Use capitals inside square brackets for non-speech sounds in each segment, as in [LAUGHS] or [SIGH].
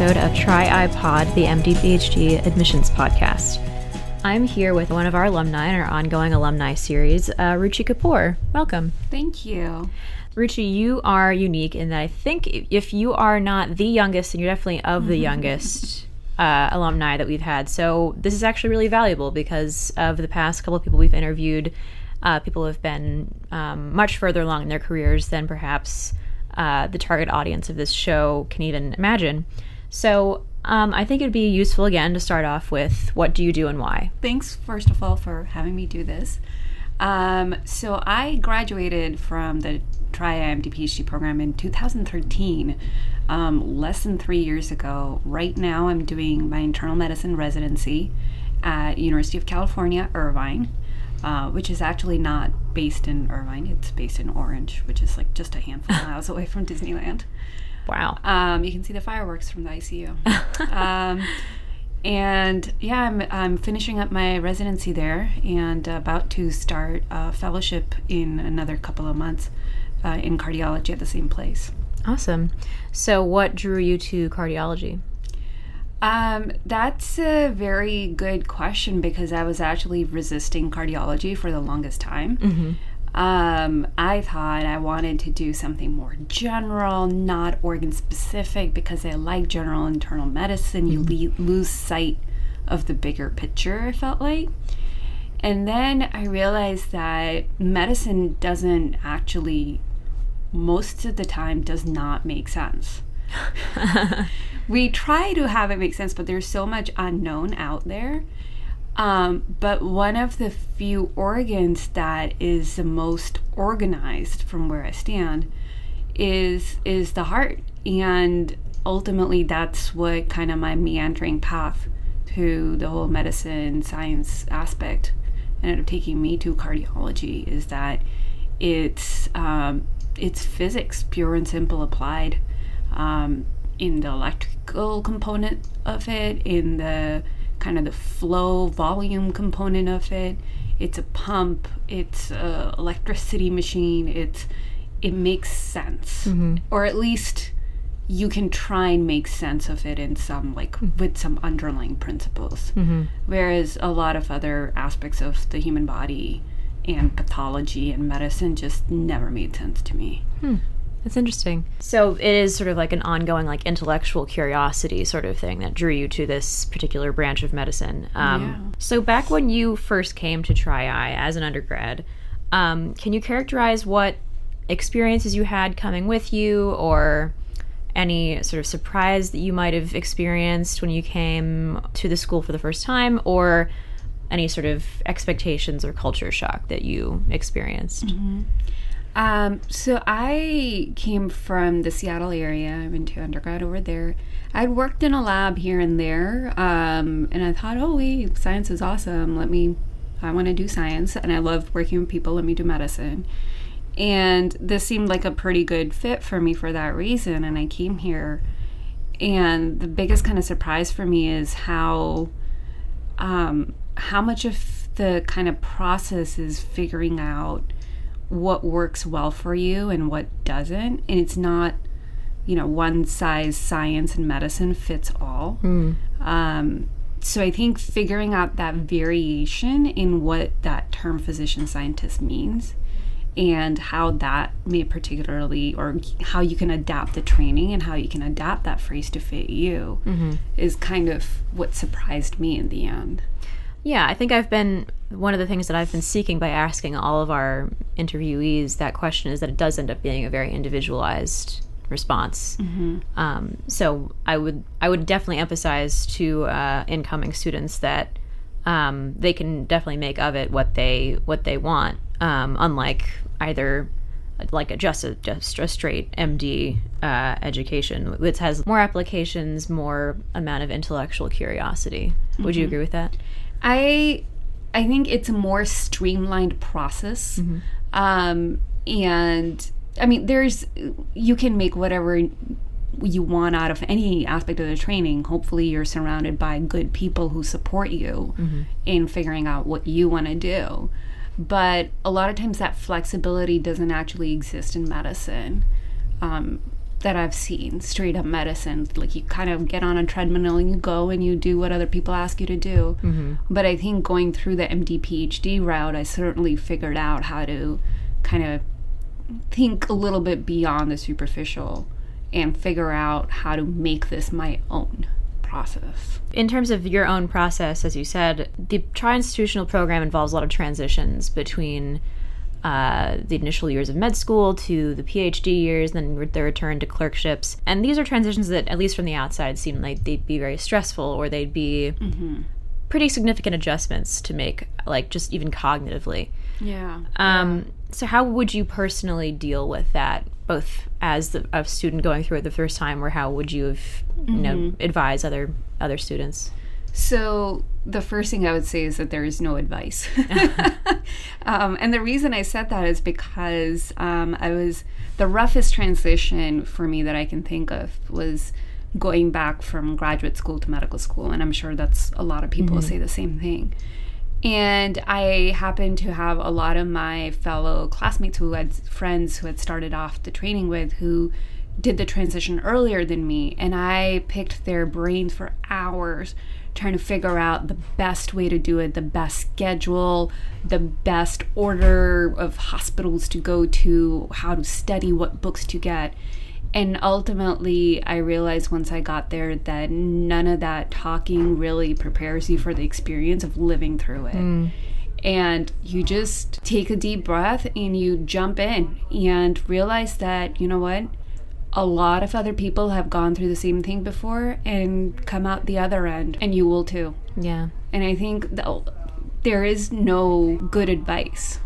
welcome to another episode of Tri-I Pod, the MD PhD admissions podcast. I'm here with one of our alumni in our ongoing alumni series, uh, Ruchi Kapoor. Welcome. Thank you. Ruchi, you are unique in that I think if you are not the youngest, and you're definitely of the youngest uh, alumni that we've had. So this is actually really valuable because of the past couple of people we've interviewed. Uh, people have been um, much further along in their careers than perhaps uh, the target audience of this show can even imagine. So um, I think it'd be useful again to start off with what do you do and why? Thanks, first of all, for having me do this. Um, so I graduated from the Tri-I MD PhD program in 2013, um, less than three years ago. Right now, I'm doing my internal medicine residency at University of California, Irvine. Uh, which is actually not based in Irvine. It's based in Orange, which is like just a handful of miles [LAUGHS] away from Disneyland. Wow. Um, you can see the fireworks from the ICU. [LAUGHS] um, and yeah, I'm, I'm finishing up my residency there and about to start a fellowship in another couple of months uh, in cardiology at the same place. Awesome. So, what drew you to cardiology? Um, that's a very good question because I was actually resisting cardiology for the longest time. Mm-hmm. Um, I thought I wanted to do something more general, not organ specific, because I like general internal medicine. You le- lose sight of the bigger picture, I felt like. And then I realized that medicine doesn't actually, most of the time, does not make sense. [LAUGHS] we try to have it make sense, but there's so much unknown out there. Um, but one of the few organs that is the most organized from where I stand is is the heart, and ultimately that's what kind of my meandering path to the whole medicine science aspect ended up taking me to cardiology. Is that it's um, it's physics, pure and simple applied. Um, in the electrical component of it, in the kind of the flow volume component of it. It's a pump. It's a electricity machine. It's it makes sense, Mm-hmm. or at least you can try and make sense of it in some like with some underlying principles. Mm-hmm. Whereas a lot of other aspects of the human body and pathology and medicine just never made sense to me. That's interesting. So it is sort of like an ongoing, like intellectual curiosity sort of thing that drew you to this particular branch of medicine. Um, Yeah. So back when you first came to Tri-I as an undergrad, um, can you characterize what experiences you had coming with you, or any sort of surprise that you might have experienced when you came to the school for the first time, or any sort of expectations or culture shock that you experienced? Um, so I came from the Seattle area. I went to undergrad over there. I'd worked in a lab here and there, um, and I thought, oh wait, science is awesome. Let me, I want to do science, and I love working with people. Let me do medicine. And this seemed like a pretty good fit for me for that reason. And I came here, and the biggest kind of surprise for me is how, um, how much of the kind of process is figuring out what works well for you and what doesn't. And it's not you know one size science and medicine fits all. Um, so i think figuring out that variation in what that term physician scientist means and how that may particularly or how you can adapt the training and how you can adapt that phrase to fit you is kind of what surprised me in the end Yeah, I think I've been one of the things that I've been seeking by asking all of our interviewees that question is that it does end up being a very individualized response. Um, so I would I would definitely emphasize to uh, incoming students that um, they can definitely make of it what they what they want. Um, unlike either like a just a, just a straight MD uh, education, which has more applications, more amount of intellectual curiosity. Would you agree with that? I I think it's a more streamlined process. Um, and I mean there's you can make whatever you want out of any aspect of the training. Hopefully you're surrounded by good people who support you in figuring out what you want to do. But a lot of times that flexibility doesn't actually exist in medicine. Um, that I've seen straight up medicine. Like you kind of get on a treadmill and you go and you do what other people ask you to do. Mm-hmm. But I think going through the MD PhD route, I certainly figured out how to kind of think a little bit beyond the superficial and figure out how to make this my own process. In terms of your own process, as you said, the tri institutional program involves a lot of transitions between uh, the initial years of med school to the PhD years, then the return to clerkships. And these are transitions that, at least from the outside, seem like they'd be very stressful or they'd be mm-hmm. pretty significant adjustments to make, like just even cognitively. Yeah. Um, yeah. So, how would you personally deal with that, both as the, a student going through it the first time, or how would you have, mm-hmm. you know, mm-hmm. advise other other students? So, the first thing I would say is that there is no advice. [LAUGHS] [LAUGHS] um, and the reason I said that is because um, I was the roughest transition for me that I can think of was going back from graduate school to medical school. And I'm sure that's a lot of people mm-hmm. say the same thing. And I happened to have a lot of my fellow classmates who had friends who had started off the training with who did the transition earlier than me. And I picked their brains for hours trying to figure out the best way to do it, the best schedule, the best order of hospitals to go to, how to study, what books to get. And ultimately, I realized once I got there that none of that talking really prepares you for the experience of living through it. Mm. And you just take a deep breath and you jump in and realize that, you know what? A lot of other people have gone through the same thing before and come out the other end, and you will too. Yeah. And I think there is no good advice.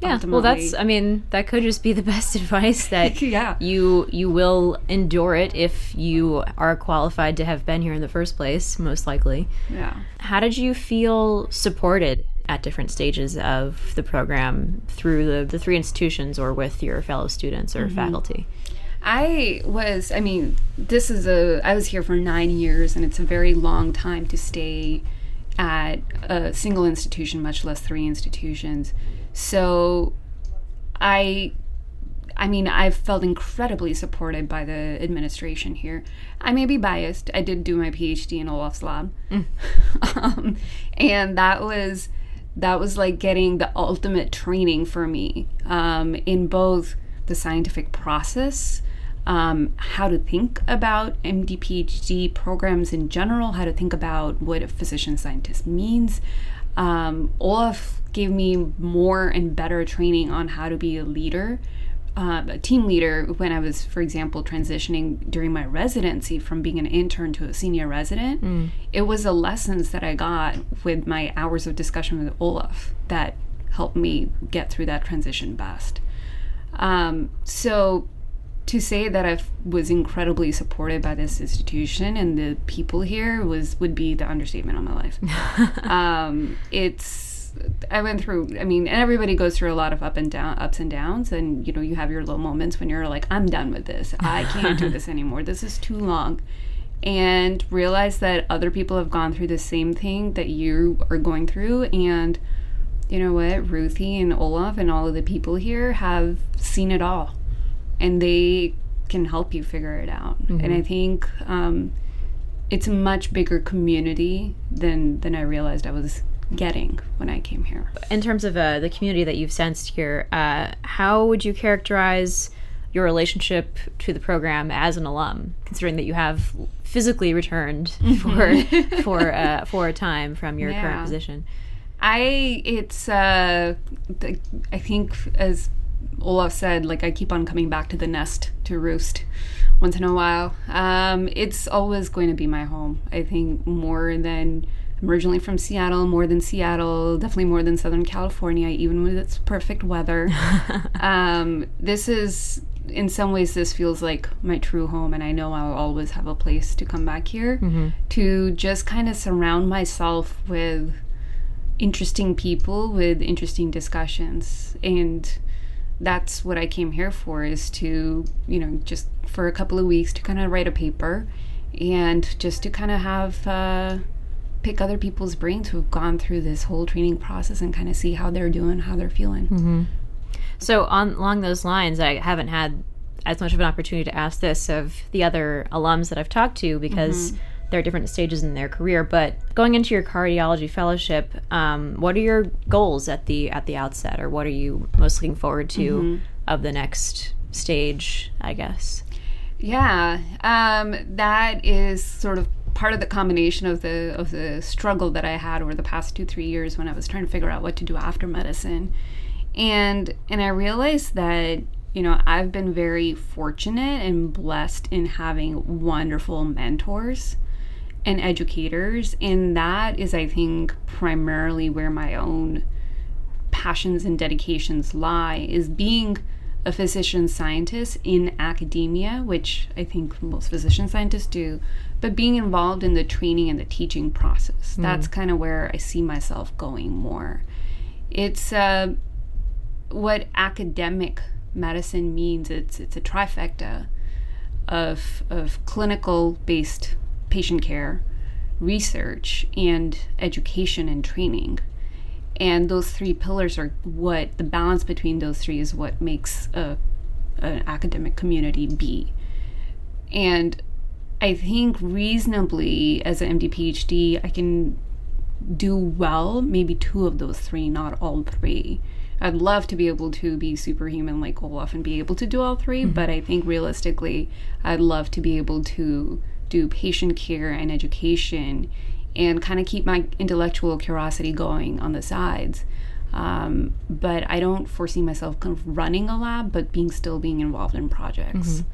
Yeah, ultimately. well, that's. I mean, that could just be the [LAUGHS] best advice that [LAUGHS] yeah. you you will endure it if you are qualified to have been here in the first place, most likely. Yeah. How did you feel supported at different stages of the program through the, the three institutions or with your fellow students or mm-hmm. faculty? I was, I mean, this is a, I was here for nine years, and it's a very long time to stay at a single institution, much less three institutions. So I, I mean, I've felt incredibly supported by the administration here. I may be biased. I did do my PhD in Olaf's lab. Mm. [LAUGHS] um, and that was, that was like getting the ultimate training for me um, in both the scientific process um, how to think about MD PhD programs in general, how to think about what a physician scientist means. Um, Olaf gave me more and better training on how to be a leader, uh, a team leader, when I was, for example, transitioning during my residency from being an intern to a senior resident. Mm. It was the lessons that I got with my hours of discussion with Olaf that helped me get through that transition best. Um, so to say that I was incredibly supported by this institution and the people here was would be the understatement of my life. [LAUGHS] um, it's I went through. I mean, and everybody goes through a lot of up and down, ups and downs, and you know, you have your low moments when you're like, I'm done with this. I can't do this anymore. This is too long. And realize that other people have gone through the same thing that you are going through, and you know what, Ruthie and Olaf and all of the people here have seen it all and they can help you figure it out. Mm-hmm. And I think um, it's a much bigger community than than I realized I was getting when I came here. In terms of uh, the community that you've sensed here, uh, how would you characterize your relationship to the program as an alum, considering that you have physically returned [LAUGHS] for for uh, for a time from your yeah. current position? I it's uh, I think as Olaf said, like I keep on coming back to the nest to roost once in a while. Um, it's always going to be my home. I think more than I'm originally from Seattle, more than Seattle, definitely more than Southern California, even with its perfect weather. [LAUGHS] um, this is, in some ways, this feels like my true home, and I know I'll always have a place to come back here mm-hmm. to just kind of surround myself with interesting people, with interesting discussions, and that's what I came here for is to, you know, just for a couple of weeks to kind of write a paper and just to kind of have uh, pick other people's brains who've gone through this whole training process and kind of see how they're doing, how they're feeling. Mm-hmm. So on along those lines, I haven't had as much of an opportunity to ask this of the other alums that I've talked to because mm-hmm. They're different stages in their career. But going into your cardiology fellowship, um, what are your goals at the at the outset, or what are you most looking forward to mm-hmm. of the next stage? I guess. Yeah, um, that is sort of part of the combination of the of the struggle that I had over the past two three years when I was trying to figure out what to do after medicine, and and I realized that you know I've been very fortunate and blessed in having wonderful mentors and educators, and that is I think primarily where my own passions and dedications lie is being a physician scientist in academia, which I think most physician scientists do, but being involved in the training and the teaching process. Mm. That's kind of where I see myself going more. It's uh, what academic medicine means. It's it's a trifecta of of clinical based patient care, research, and education and training. And those three pillars are what the balance between those three is what makes a an academic community be and i think reasonably as an md phd i can do well maybe two of those three not all three. I'd love to be able to be superhuman like olaf and be able to do all 3 mm-hmm. but i think realistically i'd love to be able to do patient care and education and kind of keep my intellectual curiosity going on the sides. Um, but I don't foresee myself kind of running a lab, but being still being involved in projects. Mm-hmm.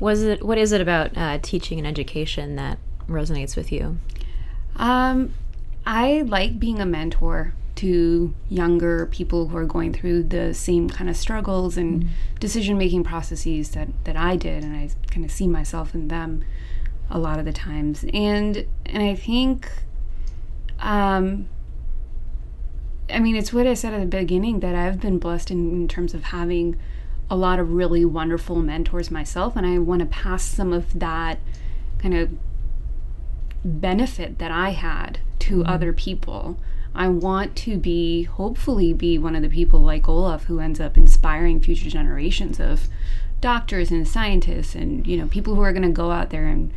Was it what is it about uh, teaching and education that resonates with you? Um, I like being a mentor to younger people who are going through the same kind of struggles and mm-hmm. decision making processes that, that I did, and I kind of see myself in them a lot of the times. And and I think um I mean it's what I said at the beginning that I've been blessed in, in terms of having a lot of really wonderful mentors myself and I want to pass some of that kind of benefit that I had to mm-hmm. other people. I want to be, hopefully, be one of the people like Olaf who ends up inspiring future generations of doctors and scientists and, you know, people who are going to go out there and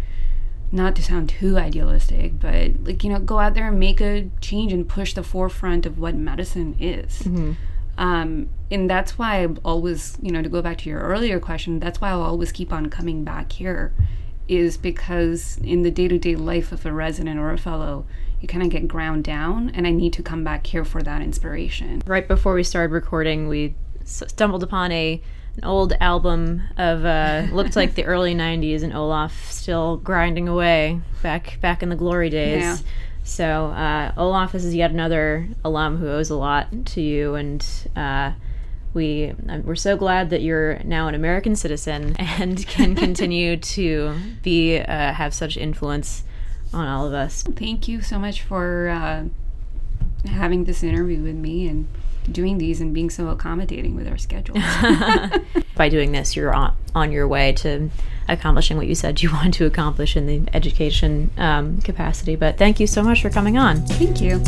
not to sound too idealistic, but like, you know, go out there and make a change and push the forefront of what medicine is. Mm-hmm. Um, and that's why I always, you know, to go back to your earlier question, that's why I'll always keep on coming back here, is because in the day to day life of a resident or a fellow, you kind of get ground down, and I need to come back here for that inspiration. Right before we started recording, we stumbled upon a an old album of uh, looked like the early [LAUGHS] '90s, and Olaf still grinding away back back in the glory days. Yeah. So uh, Olaf this is yet another alum who owes a lot to you, and uh, we we're so glad that you're now an American citizen [LAUGHS] and can continue to be uh, have such influence on all of us. Thank you so much for uh, having this interview with me and doing these and being so accommodating with our schedules. [LAUGHS] [LAUGHS] By doing this, you're on, on your way to accomplishing what you said you [LAUGHS] want to accomplish in the education um, capacity. But thank you so much for coming on. Thank you.